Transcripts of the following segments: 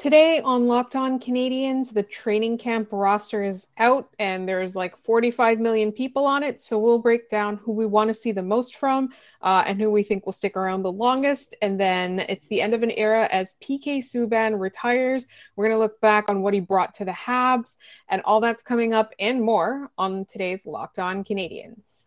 Today on Locked On Canadiens, the training camp roster is out and there's like 45 million people on it. So we'll break down who we want to see the most from uh, and who we think will stick around the longest. And then it's the end of an era as PK Subban retires. We're going to look back on what he brought to the Habs and all that's coming up and more on today's Locked On Canadiens.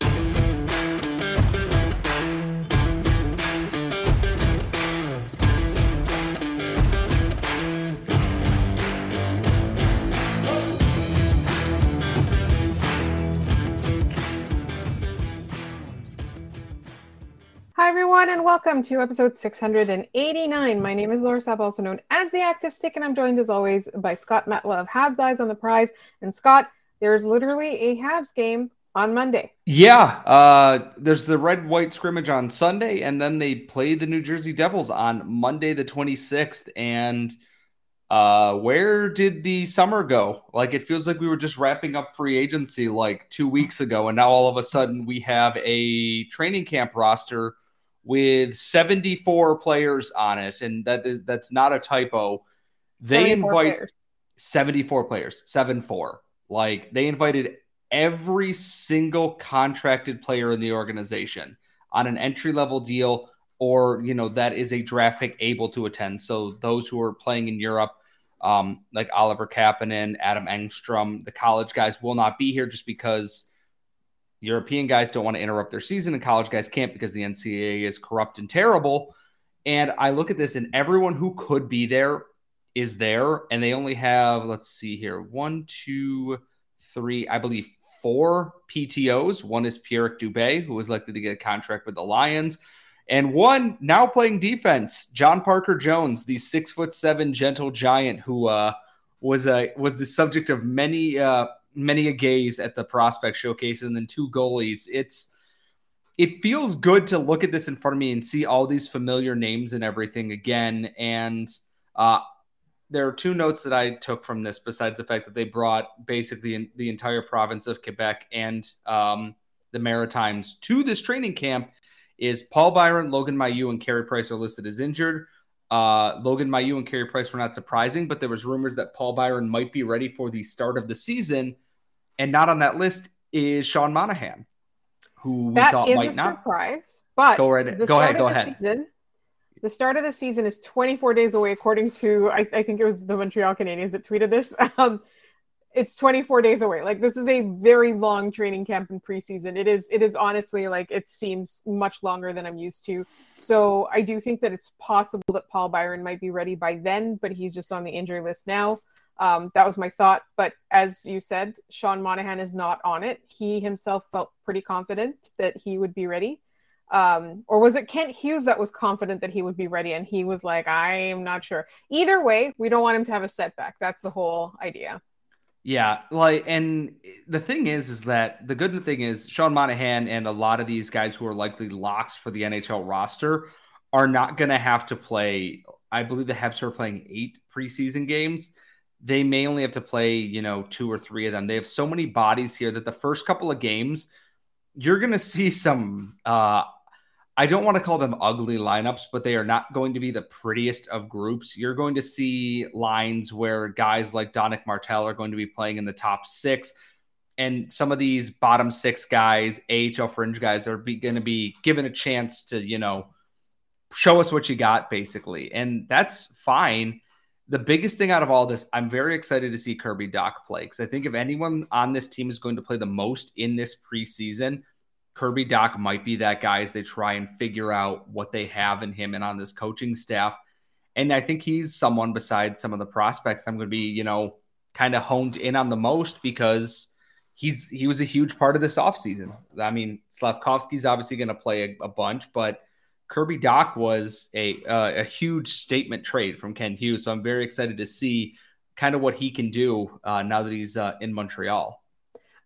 Hi, everyone, and welcome to episode 689. My name is Laura Sapp, also known as the Active Stick, and I'm joined as always by Scott Matla of Habs Eyes on the Prize. And Scott, there's literally a Habs game on Monday. Yeah, uh, there's the red white scrimmage on Sunday, and then they play the New Jersey Devils on Monday, the 26th. And uh, where did the summer go? Like, it feels like we were just wrapping up free agency like two weeks ago, and now all of a sudden we have a training camp roster with 74 players on it, and that is that's not a typo. They invite players. 74 players, 7 4. Like they invited every single contracted player in the organization on an entry level deal or you know that is a draft pick able to attend. So those who are playing in Europe, um, like Oliver Kapanen, Adam Engstrom, the college guys will not be here just because European guys don't want to interrupt their season, and college guys can't because the NCAA is corrupt and terrible. And I look at this, and everyone who could be there is there, and they only have, let's see here, one, two, three, I believe four PTOs. One is Pierre Dubé, who is likely to get a contract with the Lions, and one now playing defense, John Parker Jones, the six foot seven gentle giant who uh, was a was the subject of many uh, many a gaze at the prospect showcase and then two goalies. It's it feels good to look at this in front of me and see all these familiar names and everything again. And uh, there are two notes that I took from this, besides the fact that they brought basically the entire province of Quebec and um, the Maritimes to this training camp. Is Paul Byron, Logan Mailloux, and Carey Price are listed as injured. Uh, Logan Mailloux and Carey Price were not surprising, but there was rumors that Paul Byron might be ready for the start of the season, and not on that list is Sean Monahan, who we that thought is might a not. surprise. But go right, go ahead, go ahead. Season, the start of the season is 24 days away, according to I, I think it was the Montreal Canadiens that tweeted this. Um, it's 24 days away. Like this is a very long training camp in preseason. It is it is honestly like it seems much longer than I'm used to. So I do think that it's possible that Paul Byron might be ready by then, but he's just on the injury list now. Um, that was my thought. But as you said, Sean Monahan is not on it. He himself felt pretty confident that he would be ready. Um, or was it Kent Hughes that was confident that he would be ready and he was like, I'm not sure. Either way, we don't want him to have a setback. That's the whole idea. Yeah, like, and the thing is, is that the good thing is Sean Monahan and a lot of these guys who are likely locks for the NHL roster are not going to have to play. I believe the Habs are playing eight preseason games. They may only have to play, you know, two or three of them. They have so many bodies here that the first couple of games, you're going to see some uh, I don't want to call them ugly lineups, but they are not going to be the prettiest of groups. You're going to see lines where guys like Danick Martel are going to be playing in the top six. And some of these bottom six guys, AHL fringe guys, are going to be given a chance to, you know, show us what you got, basically. And that's fine. The biggest thing out of all this, I'm very excited to see Kirby Dach play because I think if anyone on this team is going to play the most in this preseason, Kirby Dach might be that guy as they try and figure out what they have in him and on this coaching staff. And I think he's someone besides some of the prospects I'm going to be, you know, kind of honed in on the most because he's he was a huge part of this offseason. I mean, Slavkovsky's obviously going to play a, a, bunch, but Kirby Dach was a uh, a huge statement trade from Kent Hughes. So I'm very excited to see kind of what he can do uh, now that he's uh, in Montreal.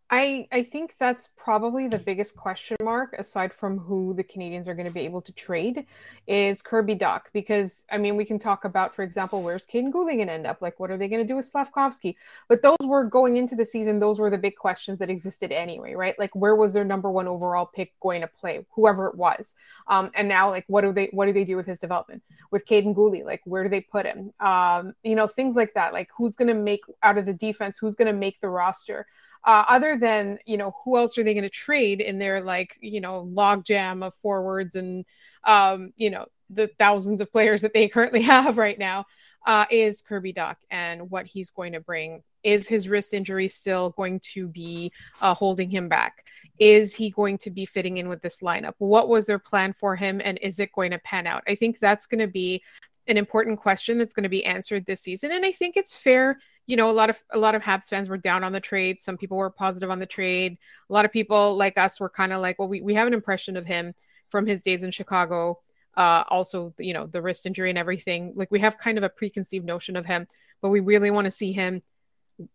I I think that's probably the biggest question mark aside from who the Canadiens are going to be able to trade is Kirby Dach because I mean we can talk about for example where's Kaiden Guhle going to end up? Like what are they going to do with Slavkovsky? But those were going into the season those were the big questions that existed anyway right? Like where was their number one overall pick going to play whoever it was? Um, and now like what do they what do they do with his development? With Kaiden Guhle like where do they put him? Um, you know things like that. Like who's going to make out of the defense who's going to make the roster uh, other than you know who else are they going to trade in their like you know logjam of forwards and um, you know the thousands of players that they currently have right now uh, is Kirby Dach and what he's going to bring. Is his wrist injury still going to be uh, holding him back? Is he going to be fitting in with this lineup? What was their plan for him, and is it going to pan out? I think that's going to be an important question that's going to be answered this season, and I think it's fair you know, a lot of a lot of Habs fans were down on the trade. Some people were positive on the trade. A lot of people like us were kind of like, well, we, we have an impression of him from his days in Chicago. Uh, also, you know, the wrist injury and everything. Like we have kind of a preconceived notion of him, but we really want to see him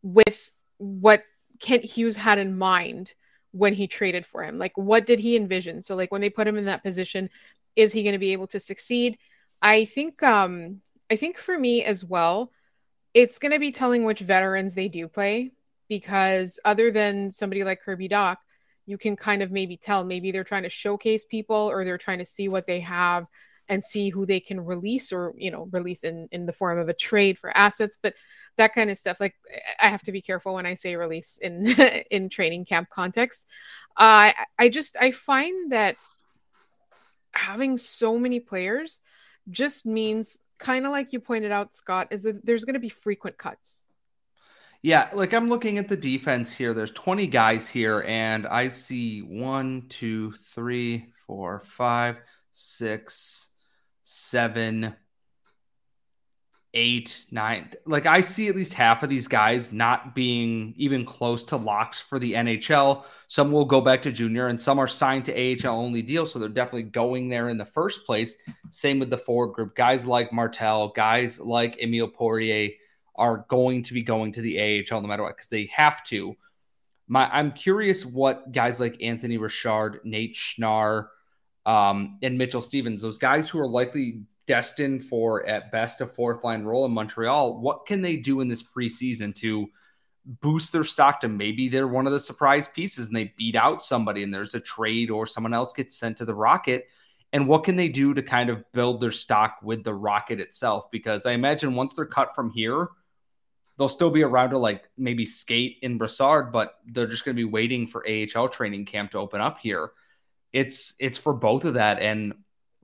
with what Kent Hughes had in mind when he traded for him. Like, what did he envision? So, like, when they put him in that position, is he going to be able to succeed? I think, um, I think for me as well, it's going to be telling which veterans they do play because other than somebody like Kirby Dach, you can kind of maybe tell. Maybe they're trying to showcase people or they're trying to see what they have and see who they can release or you know release in in the form of a trade for assets. But that kind of stuff like i have to be careful when i say release in in training camp context. Uh, i just i find that having so many players just means kind of like you pointed out, Scott, is that there's going to be frequent cuts. Yeah, like I'm looking at the defense here. There's 20 guys here, and I see one, two, three, four, five, six, seven, eight, nine. Like I see at least half of these guys not being even close to locks for the NHL. Some will go back to junior, and some are signed to AHL only deals, so they're definitely going there in the first place. Same with the forward group. Guys like Martel, guys like Emile Poirier are going to be going to the AHL no matter what because they have to. My, I'm curious what guys like Anthony Richard, Nate Schnarr, um, and Mitchell Stevens, those guys who are likely destined for at best a fourth line role in Montreal, what can they do in this preseason to boost their stock to maybe they're one of the surprise pieces and they beat out somebody and there's a trade or someone else gets sent to the Rocket? And what can they do to kind of build their stock with the Rocket itself? Because I imagine once they're cut from here, they'll still be around to like maybe skate in Brossard, but they're just going to be waiting for AHL training camp to open up here. It's it's for both of that, and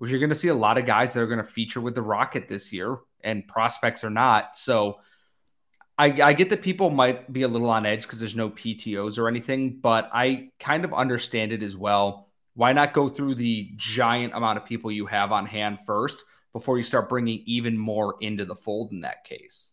you're going to see a lot of guys that are going to feature with the Rocket this year, and prospects are not. So I, I get that people might be a little on edge because there's no PTOs or anything, but I kind of understand it as well. Why not go through the giant amount of people you have on hand first before you start bringing even more into the fold in that case?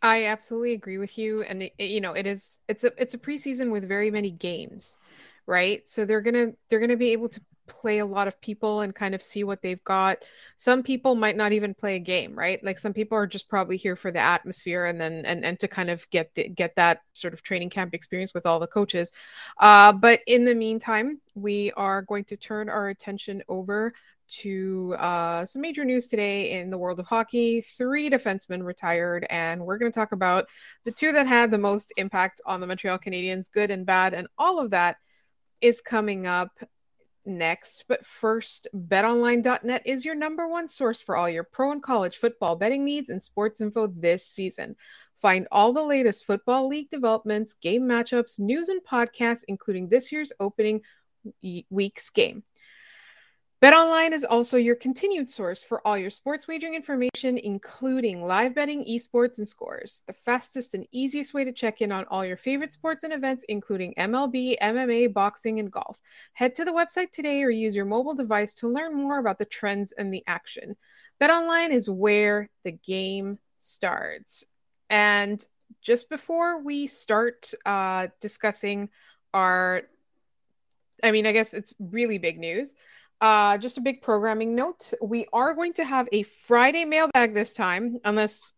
I absolutely agree with you, and it, you know it is it's a it's a preseason with very many games, right? So they're gonna they're gonna be able to play a lot of people and kind of see what they've got. Some people might not even play a game, right? Like some people are just probably here for the atmosphere and then and and to kind of get the, get that sort of training camp experience with all the coaches. Uh, but in the meantime, we are going to turn our attention over to uh, some major news today in the world of hockey. Three defensemen retired, and we're going to talk about the two that had the most impact on the Montreal Canadiens, good and bad, and all of that is coming up next. But first, betonline.net is your number one source for all your pro and college football betting needs and sports info this season. Find all the latest football league developments, game matchups, news, and podcasts, including this year's opening week's game. BetOnline is also your continued source for all your sports wagering information, including live betting, esports, and scores. The fastest and easiest way to check in on all your favorite sports and events, including MLB, MMA, boxing, and golf. Head to the website today or use your mobile device to learn more about the trends and the action. BetOnline is where the game starts. And just before we start uh, discussing our, I mean, I guess it's really big news. Uh, just a big programming note. We are going to have a Friday mailbag this time, unless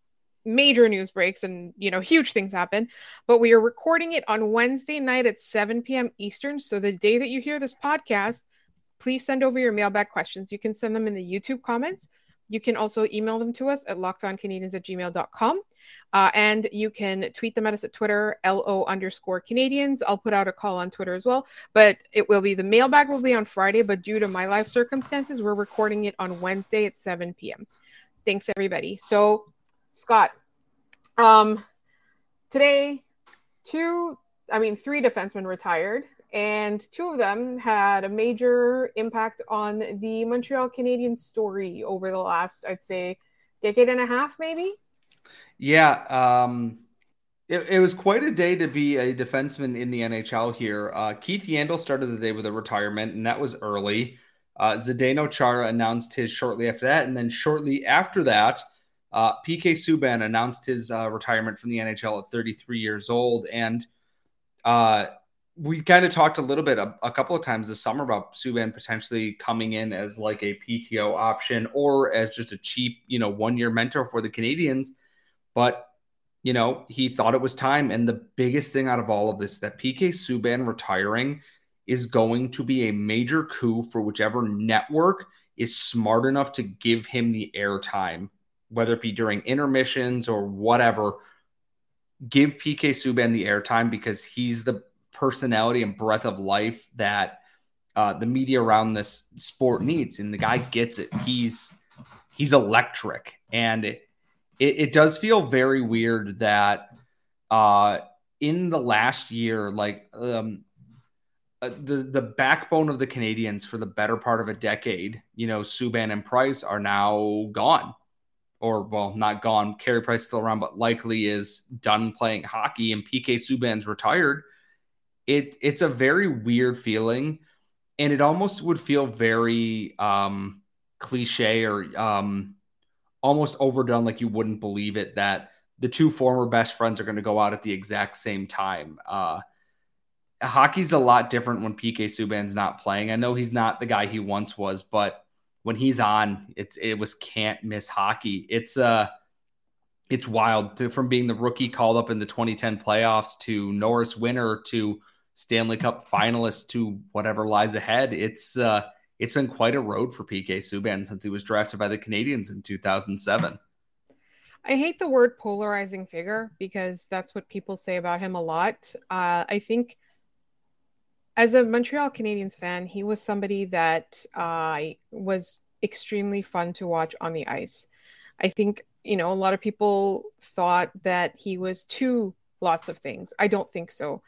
major news breaks and you know huge things happen. But we are recording it on wednesday night at 7 p.m eastern. So the day that you hear this podcast please send over your mailbag questions. You can send them in the youtube comments. You can also email them to us at lockedoncanadiens at gmail.com uh, and you can tweet them at us at twitter lo underscore canadiens. I'll put out a call on twitter as well but it will be the mailbag will be on friday but due to my life circumstances we're recording it on wednesday at 7 p.m thanks everybody. So Scott, um, today, two, I mean, three defensemen retired, and two of them had a major impact on the Montreal Canadiens story over the last, I'd say, decade and a half, maybe. Yeah. Um, it, it was quite a day to be a defenseman in the NHL here. Uh, Keith Yandle started the day with a retirement, and that was early. Uh, Zdeno Chara announced his shortly after that. And then shortly after that, uh, PK Subban announced his uh, retirement from the NHL at 33 years old, and uh, we kind of talked a little bit a, a, couple of times this summer about Subban potentially coming in as like a PTO option or as just a cheap, you know, one year mentor for the Canadiens. But you know, he thought it was time, and the biggest thing out of all of this that PK Subban retiring is going to be a major coup for whichever network is smart enough to give him the airtime whether it be during intermissions or whatever, give PK Subban the airtime because he's the personality and breath of life that uh, the media around this sport needs, and the guy gets it. He's he's electric, and it, it does feel very weird that uh, in the last year, like um, uh, the the backbone of the Canadiens for the better part of a decade, you know, Subban and Price are now gone or well, not gone. Carey Price still around, but likely is done playing hockey, and PK Subban's retired. It it's a very weird feeling, and it almost would feel very um, cliche or um, almost overdone, like you wouldn't believe it that the two former best friends are going to go out at the exact same time. Uh, hockey's a lot different when PK Subban's not playing. I know he's not the guy he once was, but when he's on, it's it was can't miss hockey. It's uh it's wild to, from being the rookie called up in the 2010 playoffs to Norris winner to Stanley Cup finalist to whatever lies ahead. It's uh it's been quite a road for PK Subban since he was drafted by the Canadiens in 2007. I hate the word polarizing figure because that's what people say about him a lot. Uh, I think as a Montreal Canadiens fan, he was somebody that uh, was extremely fun to watch on the ice. I think, you know, a lot of people thought that he was too lots of things. I don't think so.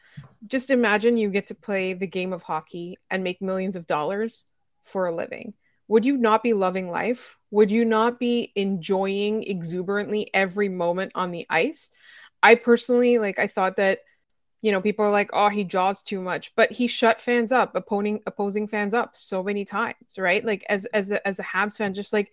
Just imagine you get to play the game of hockey and make millions of dollars for a living. Would you not be loving life? Would you not be enjoying exuberantly every moment on the ice? I personally, like, I thought that you know, people are like, oh, he jaws too much, but he shut fans up, opposing opposing fans up so many times, right? Like as as a, as a Habs fan, just like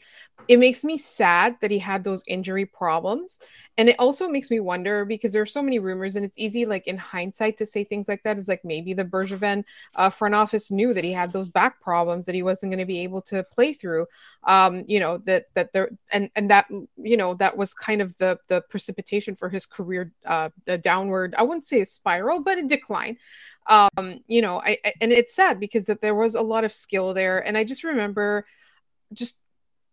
it makes me sad that he had those injury problems, and it also makes me wonder because there are so many rumors, and it's easy, like in hindsight, to say things like that. Is like maybe the Bergevin uh, front office knew that he had those back problems that he wasn't going to be able to play through. Um, you know that that there and and that you know that was kind of the the precipitation for his career uh, the downward. I wouldn't say a spiral but a decline. Um, you know, I, I and it's sad because that there was a lot of skill there, and I just remember just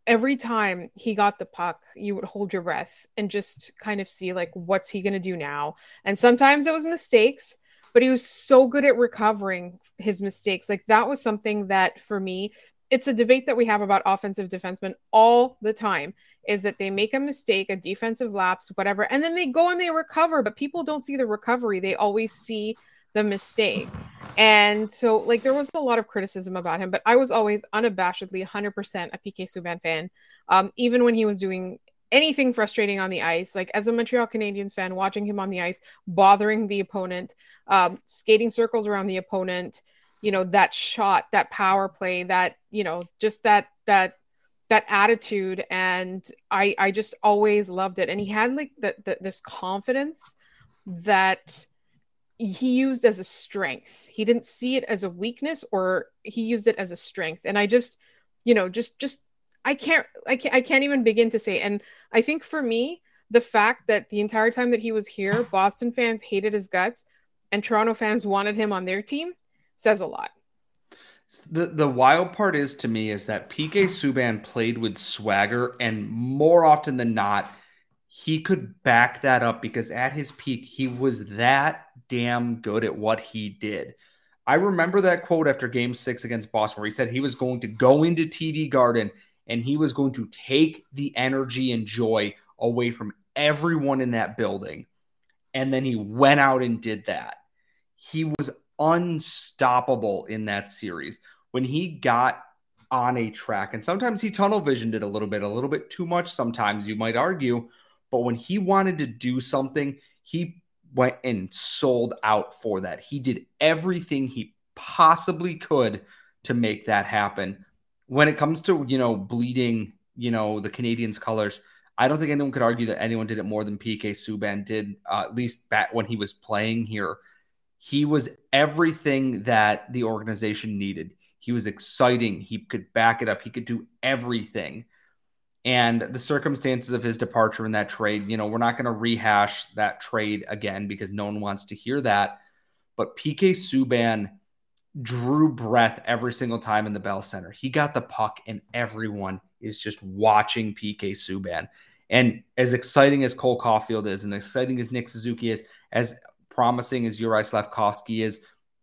every time he got the puck, you would hold your breath and just kind of see like what's he going to do now. And sometimes it was mistakes, but he was so good at recovering his mistakes. Like that was something that for me it's a debate that we have about offensive defensemen all the time is that they make a mistake, a defensive lapse, whatever, and then they go and they recover, but people don't see the recovery. They always see the mistake. And so, like, there was a lot of criticism about him, but I was always unabashedly 100% a PK Subban fan, um, even when he was doing anything frustrating on the ice. Like, as a Montreal Canadiens fan, watching him on the ice, bothering the opponent, um, skating circles around the opponent, you know that shot that power play that you know just that that that attitude and i i just always loved it and he had like that this confidence that he used as a strength he didn't see it as a weakness or he used it as a strength and i just you know just just i can't i can't i can't even begin to say and i think for me the fact that the entire time that he was here, Boston fans hated his guts and Toronto fans wanted him on their team says a lot. The the wild part is to me is that PK Subban played with swagger and more often than not he could back that up because at his peak he was that damn good at what he did. I remember that quote after game 6 against Boston where he said he was going to go into TD Garden and he was going to take the energy and joy away from everyone in that building. And then he went out and did that. He was unstoppable in that series. When he got on a track, and sometimes he tunnel visioned it a little bit, a little bit too much, sometimes you might argue. But when he wanted to do something, he went and sold out for that. He did everything he possibly could to make that happen. When it comes to, you know, bleeding, you know, the Canadiens' colors, I don't think anyone could argue that anyone did it more than PK Subban did, uh, at least back when he was playing here. He was everything that the organization needed. He was exciting. He could back it up. He could do everything. And the circumstances of his departure in that trade, you know, we're not going to rehash that trade again because no one wants to hear that. But PK Subban drew breath every single time in the Bell Center. He got the puck, and everyone is just watching PK Subban. And as exciting as Cole Caufield is, and exciting as Nick Suzuki is, as promising as Juraj Slavkovsky is,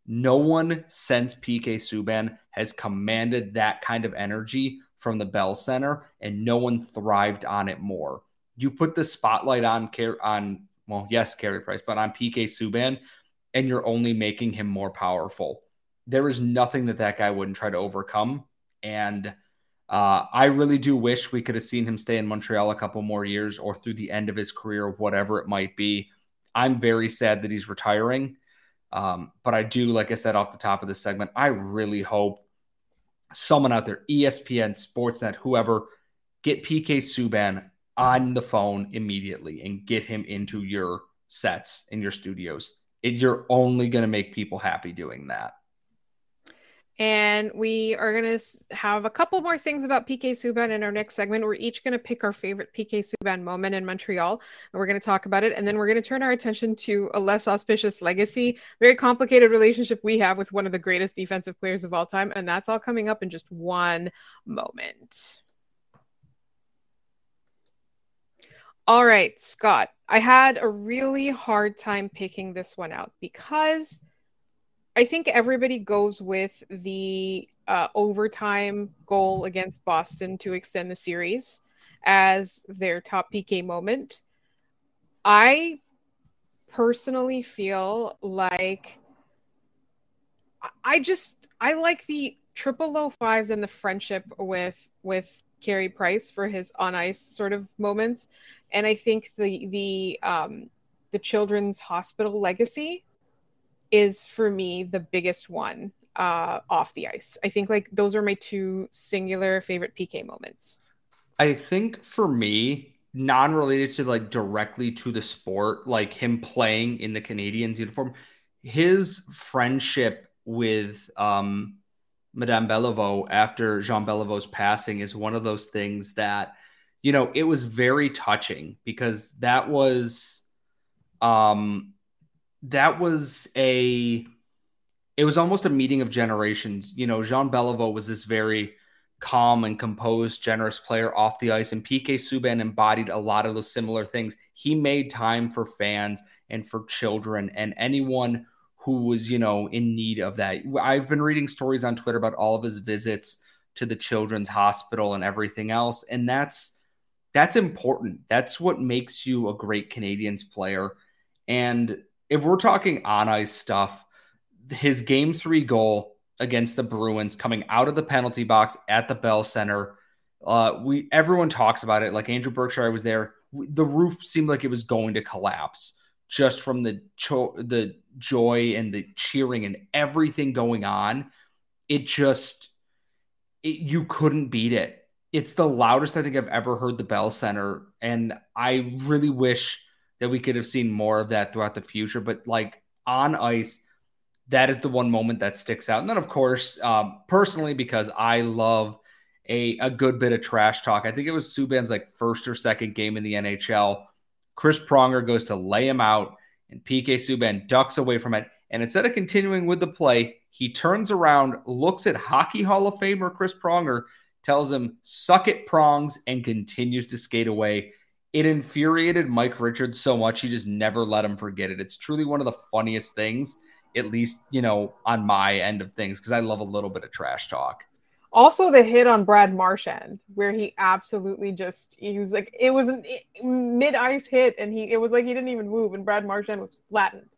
no one since PK Subban has commanded that kind of energy from the Bell Center, and no one thrived on it more. You put the spotlight on on well, yes, Carey Price, but on PK Subban, and you're only making him more powerful. There is nothing that that guy wouldn't try to overcome, and uh, I really do wish we could have seen him stay in Montreal a couple more years or through the end of his career, whatever it might be. I'm very sad that he's retiring. Um, but I do, like I said off the top of this segment, I really hope someone out there, ESPN, Sportsnet, whoever, get PK Subban on the phone immediately and get him into your sets in your studios. It, you're only going to make people happy doing that. And we are going to have a couple more things about PK Subban in our next segment. We're each going to pick our favorite PK Subban moment in Montreal, and we're going to talk about it. And then we're going to turn our attention to a less auspicious legacy, very complicated relationship we have with one of the greatest defensive players of all time. And that's all coming up in just one moment. All right, Scott, I had a really hard time picking this one out because – I think everybody goes with the uh, overtime goal against Boston to extend the series as their top PK moment. I personally feel like I just I like the triple low fives and the friendship with with Carey Price for his on ice sort of moments, and I think the the um, the Children's Hospital legacy is for me the biggest one uh, off the ice. I think like those are my two singular favorite PK moments. I think for me, non-related to like directly to the sport, like him playing in the Canadiens uniform, his friendship with um, Madame Beliveau after Jean Beliveau's passing is one of those things that, you know, it was very touching because that was um that was a it was almost a meeting of generations. You know, Jean Beliveau was this very calm and composed, generous player off the ice, and PK Subban embodied a lot of those similar things. He made time for fans and for children and anyone who was, you know, in need of that. I've been reading stories on Twitter about all of his visits to the children's hospital and everything else, and that's that's important. That's what makes you a great Canadiens player. And if we're talking on ice stuff, his game three goal against the Bruins coming out of the penalty box at the Bell Center, uh, we everyone talks about it. Like Andrew Berkshire was there. The roof seemed like it was going to collapse just from the cho- the joy and the cheering and everything going on. It just it, you couldn't beat it. It's the loudest I think I've ever heard the Bell Center, and I really wish that we could have seen more of that throughout the future. But like on ice, that is the one moment that sticks out. And then, of course, um, personally, because I love a, a good bit of trash talk, I think it was Subban's like first or second game in the NHL Chris Pronger goes to lay him out, and PK Subban ducks away from it. And instead of continuing with the play, he turns around, looks at Hockey Hall of Famer Chris Pronger, tells him, suck it, prongs, and continues to skate away. It infuriated Mike Richards so much, he just never let him forget it. It's truly one of the funniest things, at least, you know, on my end of things, because I love a little bit of trash talk. Also, the hit on Brad Marchand, where he absolutely just he was like it was a mid ice hit, and he it was like he didn't even move, and Brad Marchand was flattened.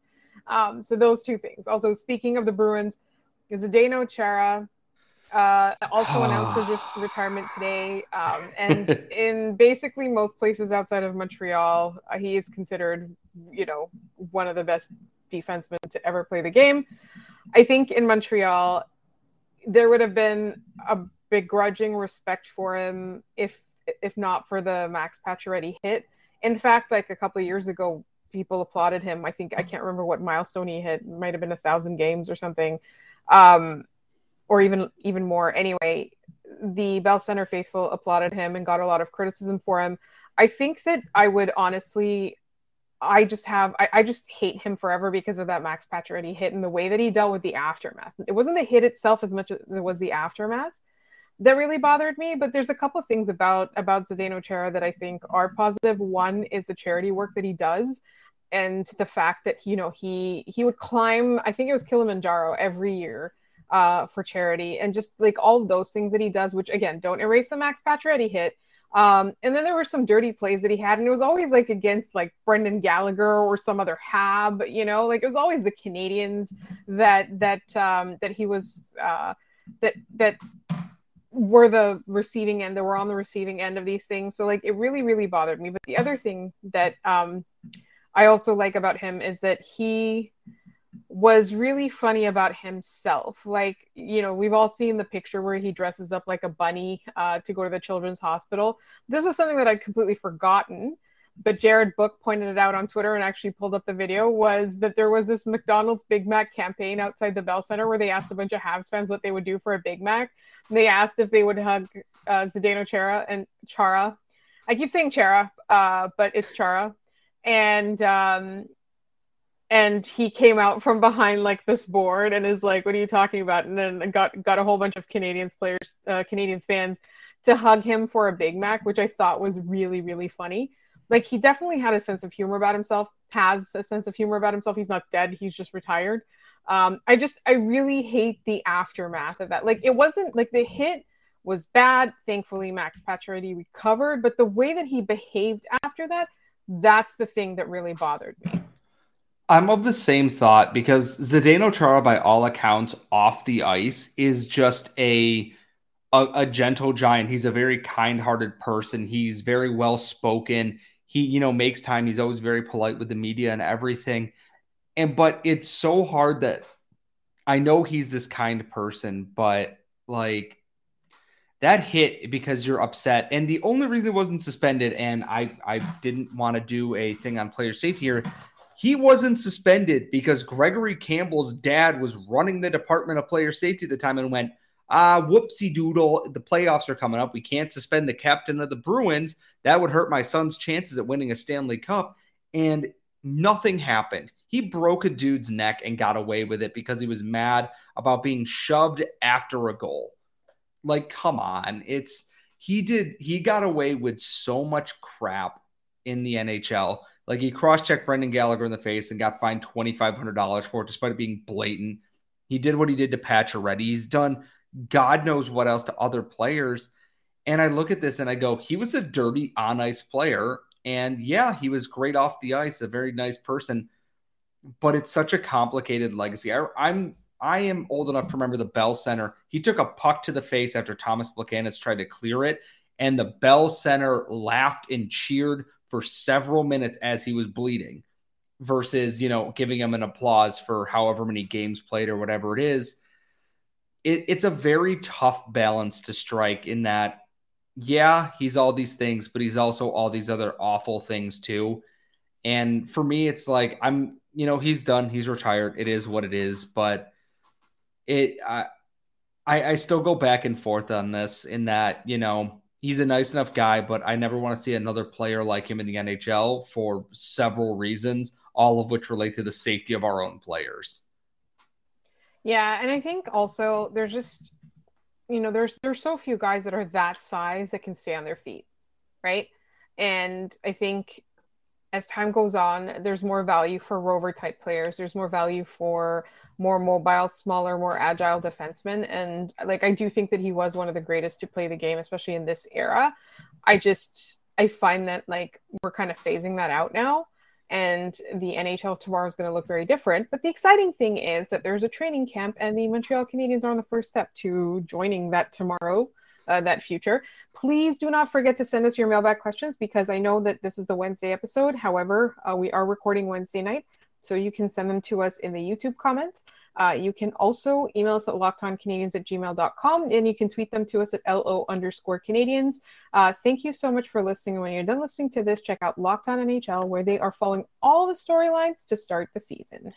Um, so those two things. Also, speaking of the Bruins, is Zdeno Chara uh, also announced his retirement today. Um, and in basically most places outside of Montreal, uh, he is considered, you know, one of the best defensemen to ever play the game. I think in Montreal, there would have been a begrudging respect for him if if not for the Max Pacioretty hit. In fact, like a couple of years ago, people applauded him. I think I can't remember what milestone he hit. It might have been a thousand games or something, um, or even even more. Anyway, the Bell Center faithful applauded him and got a lot of criticism for him. I think that I would honestly I just have I, I, just hate him forever because of that Max Pacioretty hit and the way that he dealt with the aftermath. It wasn't the hit itself as much as it was the aftermath that really bothered me. But there's a couple of things about about Zdeno Chara that I think are positive. One is the charity work that he does, and the fact that you know he he would climb I think it was Kilimanjaro every year uh, for charity, and just like all of those things that he does, which again don't erase the Max Pacioretty hit um, and then there were some dirty plays that he had, and it was always like against like Brendan Gallagher or some other Hab, you know, like it was always the Canadiens that that um, that he was uh, that that were the receiving end, that were on the receiving end of these things. So like it really really bothered me. But the other thing that um, I also like about him is that he was really funny about himself. Like, you know, we've all seen the picture where he dresses up like a bunny uh, to go to the children's hospital. This was something that I'd completely forgotten, but Jared Book pointed it out on Twitter and actually pulled up the video. Was that there was this McDonald's Big Mac campaign outside the Bell Center where they asked a bunch of Habs fans what they would do for a Big Mac. And they asked if they would hug uh, Zdeno Chara and Chara. I keep saying Chara, uh, but it's Chara. And um, and he came out from behind like this board and is like, "What are you talking about?" And then got got a whole bunch of Canadiens players, uh, Canadiens fans, to hug him for a Big Mac, which I thought was really really funny. Like he definitely had a sense of humor about himself. Has a sense of humor about himself. He's not dead. He's just retired. Um, I just I really hate the aftermath of that. Like it wasn't like the hit was bad. Thankfully, Max Pacioretty recovered, but the way that he behaved after that, that's the thing that really bothered me. I'm of the same thought because Zdeno Chara, by all accounts, off the ice is just a, a, a gentle giant. He's a very kind-hearted person. He's very well spoken. He, you know, makes time. He's always very polite with the media and everything. And but it's so hard that I know he's this kind person, but like that hit because you're upset. And the only reason it wasn't suspended, and I I didn't want to do a thing on player safety here he wasn't suspended because Gregory Campbell's dad was running the Department of Player Safety at the time and went, ah, whoopsie doodle. The playoffs are coming up. We can't suspend the captain of the Bruins. That would hurt my son's chances at winning a Stanley Cup. And nothing happened. He broke a dude's neck and got away with it because he was mad about being shoved after a goal. Like, come on. It's he did, he got away with so much crap in the NHL like he cross-checked Brendan Gallagher in the face and got fined twenty five hundred dollars for it, despite it being blatant. He did what he did to Pacioretty. He's done God knows what else to other players. And I look at this and I go, he was a dirty on ice player. And yeah, he was great off the ice, a very nice person. But it's such a complicated legacy. I, I'm I am old enough to remember the Bell Center. He took a puck to the face after Thomas Plekanec tried to clear it, and the Bell Center laughed and cheered for several minutes as he was bleeding versus, you know, giving him an applause for however many games played or whatever it is. It, it's a very tough balance to strike in that, yeah, he's all these things, but he's also all these other awful things too. And for me, it's like, I'm, you know, he's done, he's retired. It is what it is. But it, I, I, I still go back and forth on this in that, you know, he's a nice enough guy, but I never want to see another player like him in the NHL for several reasons, all of which relate to the safety of our own players. Yeah, and I think also there's just you know there's there's so few guys that are that size that can stay on their feet, right? And I think as time goes on, there's more value for rover type players. There's more value for more mobile, smaller, more agile defensemen. And like I do think that he was one of the greatest to play the game, especially in this era. I just I find that like we're kind of phasing that out now. And the NHL tomorrow is going to look very different. But the exciting thing is that there's a training camp, and the Montreal Canadiens are on the first step to joining that tomorrow uh, that future. Please do not forget to send us your mailbag questions because I know that this is the Wednesday episode. However, uh, we are recording Wednesday night. So you can send them to us in the YouTube comments. Uh, you can also email us at lockedoncanadiens at gmail.com and you can tweet them to us at LO underscore Canadiens. Uh, thank you so much for listening. And when you're done listening to this, check out Locked On NHL, where they are following all the storylines to start the season.